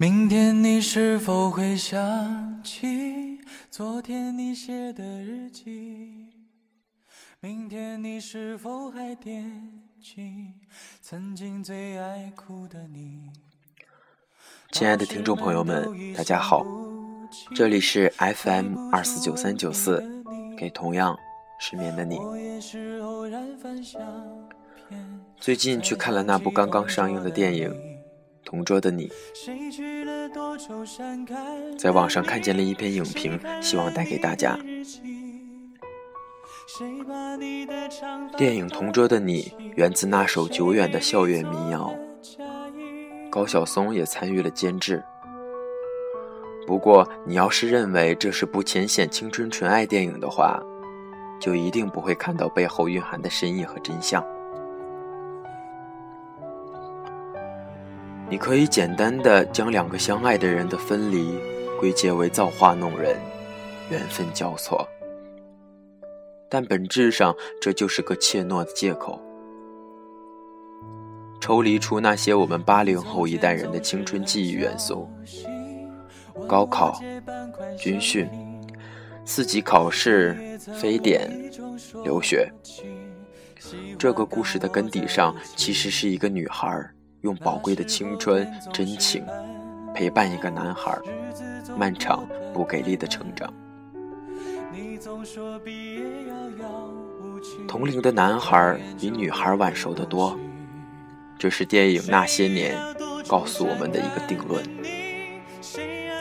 明天你是否会想起昨天你写的日记？明天你是否还惦记曾经最爱哭的你？亲爱的听众朋友们，大家好，这里是 FM 二四九三九四，给同样失眠的你。最近去看了那部刚刚上映的电影《同桌的你》，在网上看见了一篇影评，希望带给大家。电影《同桌的你》源自那首久远的校园民谣，高晓松也参与了监制。不过，你要是认为这是部浅显青春纯爱电影的话，就一定不会看到背后蕴含的深意和真相。你可以简单的将两个相爱的人的分离归结为造化弄人、缘分交错，但本质上这就是个怯懦的借口。抽离出那些我们八零后一代人的青春记忆元素，高考、军训、四级考试、非典、留学，这个故事的根底上其实是一个女孩。用宝贵的青春、真情陪伴一个男孩漫长不给力的成长。同龄的男孩比女孩晚熟得多，这是电影《那些年》告诉我们的一个定论。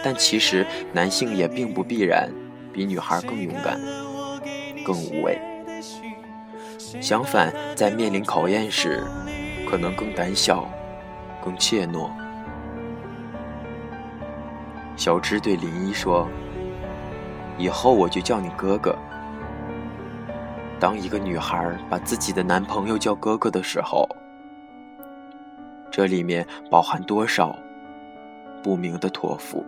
但其实男性也并不必然比女孩更勇敢、更无畏。相反，在面临考验时，可能更胆小。更怯懦。小芝对林一说：“以后我就叫你哥哥。”当一个女孩把自己的男朋友叫哥哥的时候，这里面包含多少不明的托付？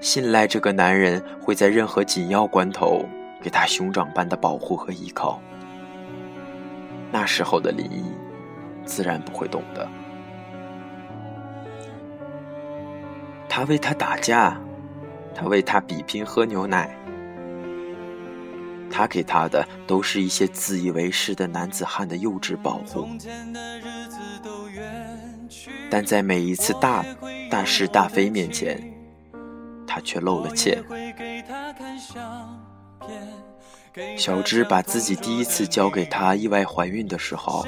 信赖这个男人会在任何紧要关头给他兄长般的保护和依靠。那时候的林一。自然不会懂的。他为他打架，他为他比拼喝牛奶，他给他的都是一些自以为是的男子汉的幼稚保护。但在每一次大大是大非面前，他却露了怯。小芝把自己第一次交给他意外怀孕的时候。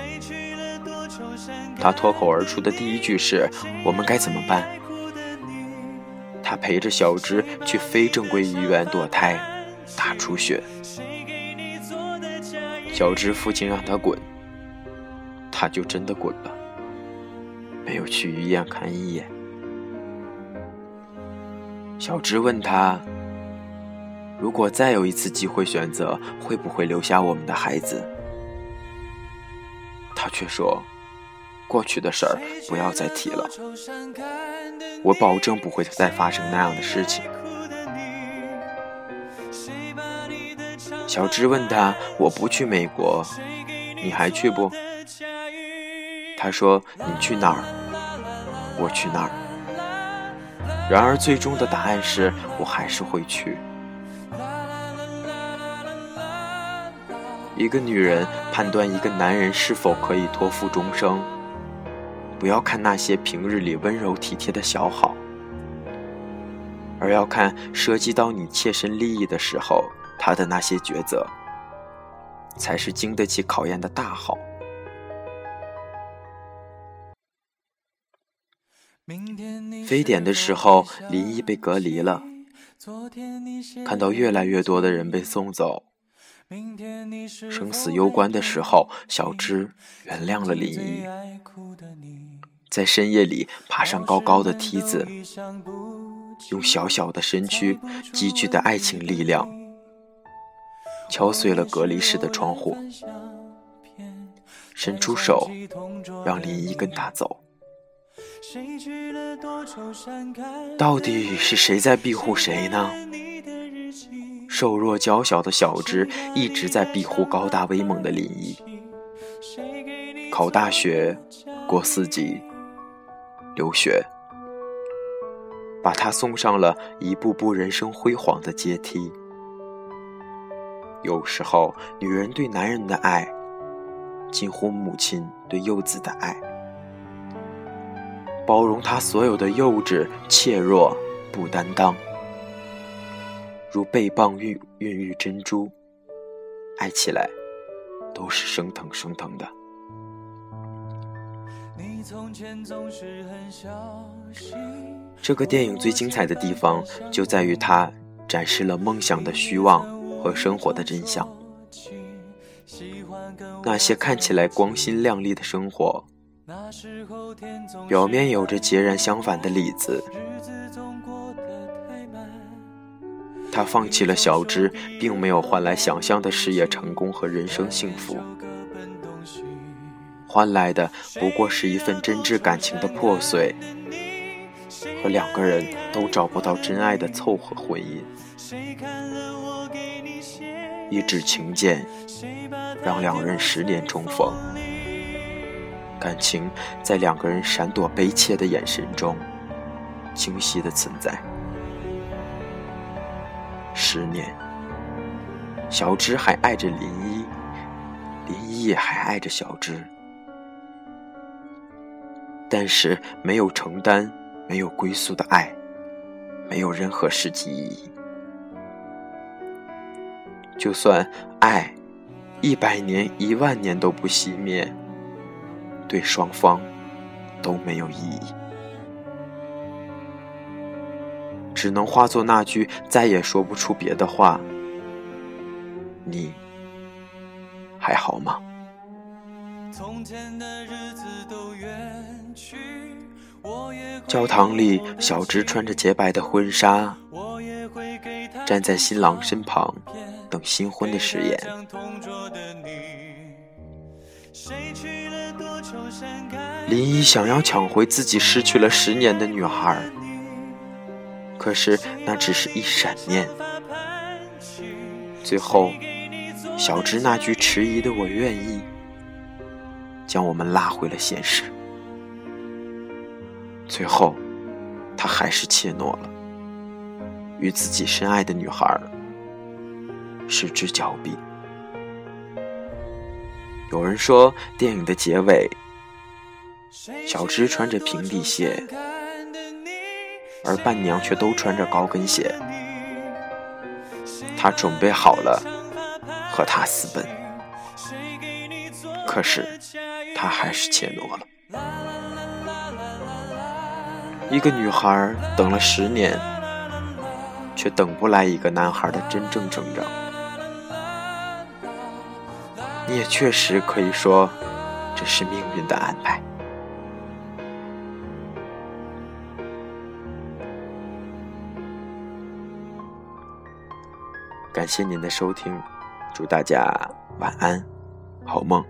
他脱口而出的第一句是：“我们该怎么办？”他陪着小芝去非正规医院堕胎，大出血。小芝父亲让他滚，他就真的滚了，没有去医院看一眼。小芝问他：“如果再有一次机会选择，会不会留下我们的孩子？”他却说。过去的事儿不要再提了，我保证不会再发生那样的事情。小芝问他：“我不去美国，你还去不？”他说：“你去哪儿，我去哪儿。”然而最终的答案是我还是会去。一个女人判断一个男人是否可以托付终生。不要看那些平日里温柔体贴的小好，而要看涉及到你切身利益的时候，他的那些抉择，才是经得起考验的大好。非典的时候，林一被隔离了，看到越来越多的人被送走，生死攸关的时候，小芝原谅了林一。在深夜里爬上高高的梯子，用小小的身躯、积聚的爱情力量，敲碎了隔离室的窗户，伸出手让林一跟他走。到底是谁在庇护谁呢？瘦弱娇小的小芝一直在庇护高大威猛的林毅，考大学，过四级。留学，把他送上了一步步人生辉煌的阶梯。有时候，女人对男人的爱，近乎母亲对幼子的爱，包容他所有的幼稚、怯弱、不担当，如贝蚌孕孕育珍珠，爱起来都是生疼生疼的。这个电影最精彩的地方，就在于它展示了梦想的虚妄和生活的真相。那些看起来光鲜亮丽的生活，表面有着截然相反的里子。他放弃了小芝，并没有换来想象的事业成功和人生幸福。换来的不过是一份真挚感情的破碎，和两个人都找不到真爱的凑合婚姻。一纸情笺，让两人十年重逢，感情在两个人闪躲悲切的眼神中，清晰的存在。十年，小芝还爱着林一，林一也还爱着小芝。但是没有承担、没有归宿的爱，没有任何实际意义。就算爱一百年、一万年都不熄灭，对双方都没有意义，只能化作那句再也说不出别的话：“你还好吗？”从前的日子都远去，教堂里，小芝穿着洁白的婚纱，站在新郎身旁，等新婚的誓言。林一想要抢回自己失去了十年的女孩，可是那只是一闪念。最后，小芝那句迟疑的“我愿意”。将我们拉回了现实，最后，他还是怯懦了，与自己深爱的女孩失之交臂。有人说，电影的结尾，小芝穿着平底鞋，而伴娘却都穿着高跟鞋，他准备好了和他私奔，可是。他还是怯懦了。一个女孩等了十年，却等不来一个男孩的真正成长。你也确实可以说，这是命运的安排。感谢您的收听，祝大家晚安，好梦。